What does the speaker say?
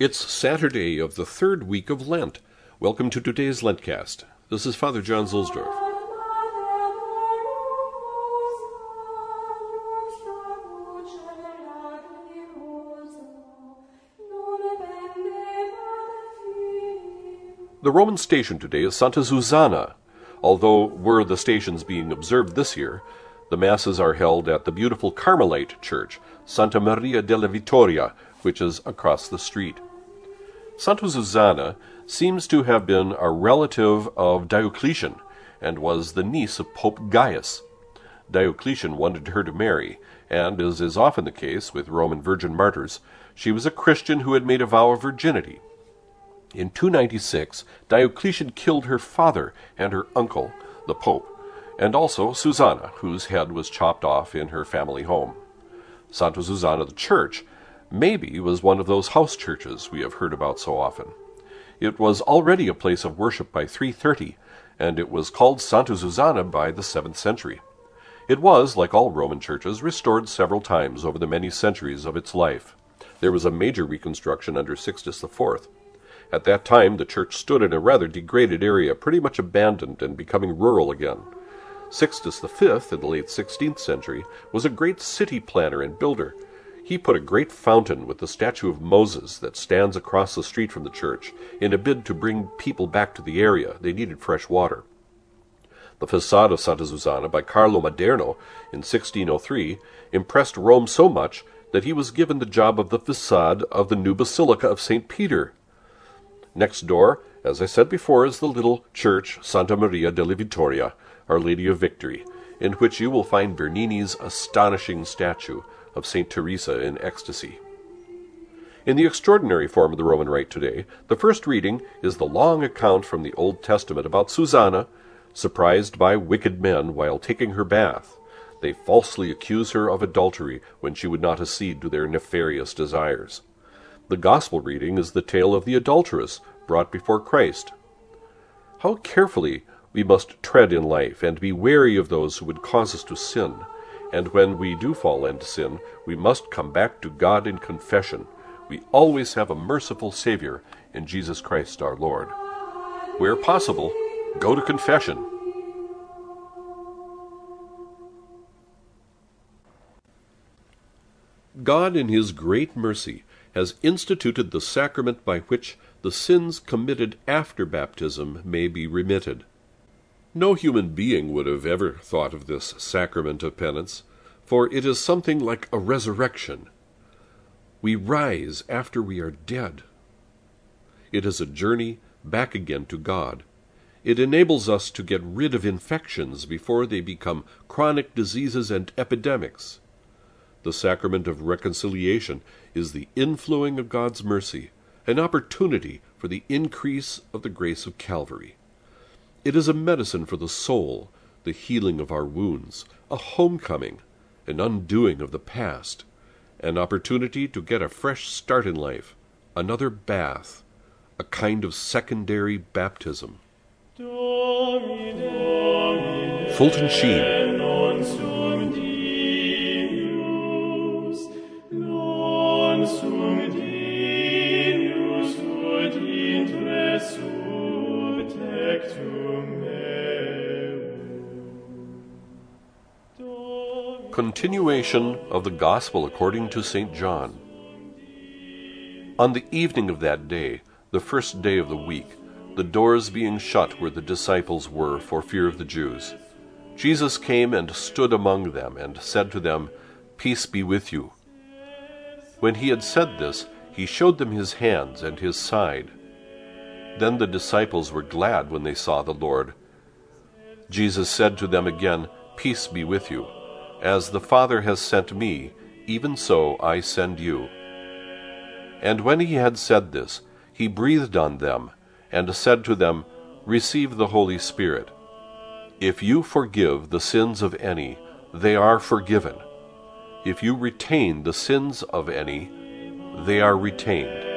It's Saturday of the third week of Lent. Welcome to today's LENTCAzT. This is Father John Zuhlsdorf. The Roman station today is Santa Susanna. Although were the stations being observed this year, the Masses are held at the beautiful Carmelite church, Santa Maria della Vittoria, which is across the street. Santa Susanna seems to have been a relative of Diocletian and was the niece of Pope Gaius. Diocletian wanted her to marry, and, as is often the case with Roman virgin martyrs, she was a Christian who had made a vow of virginity. In 296, Diocletian killed her father and her uncle, the Pope, and also Susanna, whose head was chopped off in her family home. Santa Susanna the church maybe was one of those house churches we have heard about so often. It was already a place of worship by 330, and it was called Santa Susanna by the 7th century. It was, like all Roman churches, restored several times over the many centuries of its life. There was a major reconstruction under Sixtus IV. At that time, the church stood in a rather degraded area, pretty much abandoned and becoming rural again. Sixtus V, in the late 16th century, was a great city planner and builder. He put a great fountain with the statue of Moses that stands across the street from the church in a bid to bring people back to the area. They needed fresh water. The facade of Santa Susanna by Carlo Maderno in 1603 impressed Rome so much that he was given the job of the facade of the new Basilica of St. Peter Next door, as I said before, is the little church Santa Maria della Vittoria, Our Lady of Victory, in which you will find Bernini's astonishing statue of St. Teresa in ecstasy. In the extraordinary form of the Roman Rite today, the first reading is the long account from the Old Testament about Susanna, surprised by wicked men while taking her bath. They falsely accuse her of adultery when she would not accede to their nefarious desires. The Gospel reading is the tale of the adulteress brought before Christ. How carefully we must tread in life, and be wary of those who would cause us to sin. And when we do fall into sin, we must come back to God in confession. We always have a merciful Savior in Jesus Christ our Lord. Where possible, go to confession. God, in His great mercy, has instituted the sacrament by which the sins committed after baptism may be remitted. No human being would have ever thought of this sacrament of penance, for it is something like a resurrection. We rise after we are dead. It is a journey back again to God. It enables us to get rid of infections before they become chronic diseases and epidemics. The sacrament of reconciliation is the inflowing of God's mercy, an opportunity for the increase of the grace of Calvary. It is a medicine for the soul, the healing of our wounds, a homecoming, an undoing of the past, an opportunity to get a fresh start in life, another bath, a kind of secondary baptism. Fulton Sheen Continuation of the Gospel according to St. John. On the evening of that day, the first day of the week, the doors being shut where the disciples were for fear of the Jews, Jesus came and stood among them, and said to them, Peace be with you. When he had said this, he showed them his hands and his side. Then the disciples were glad when they saw the Lord. Jesus said to them again, Peace be with you. As the Father has sent me, even so I send you. And when he had said this, he breathed on them, and said to them, Receive the Holy Spirit. If you forgive the sins of any, they are forgiven. If you retain the sins of any, they are retained.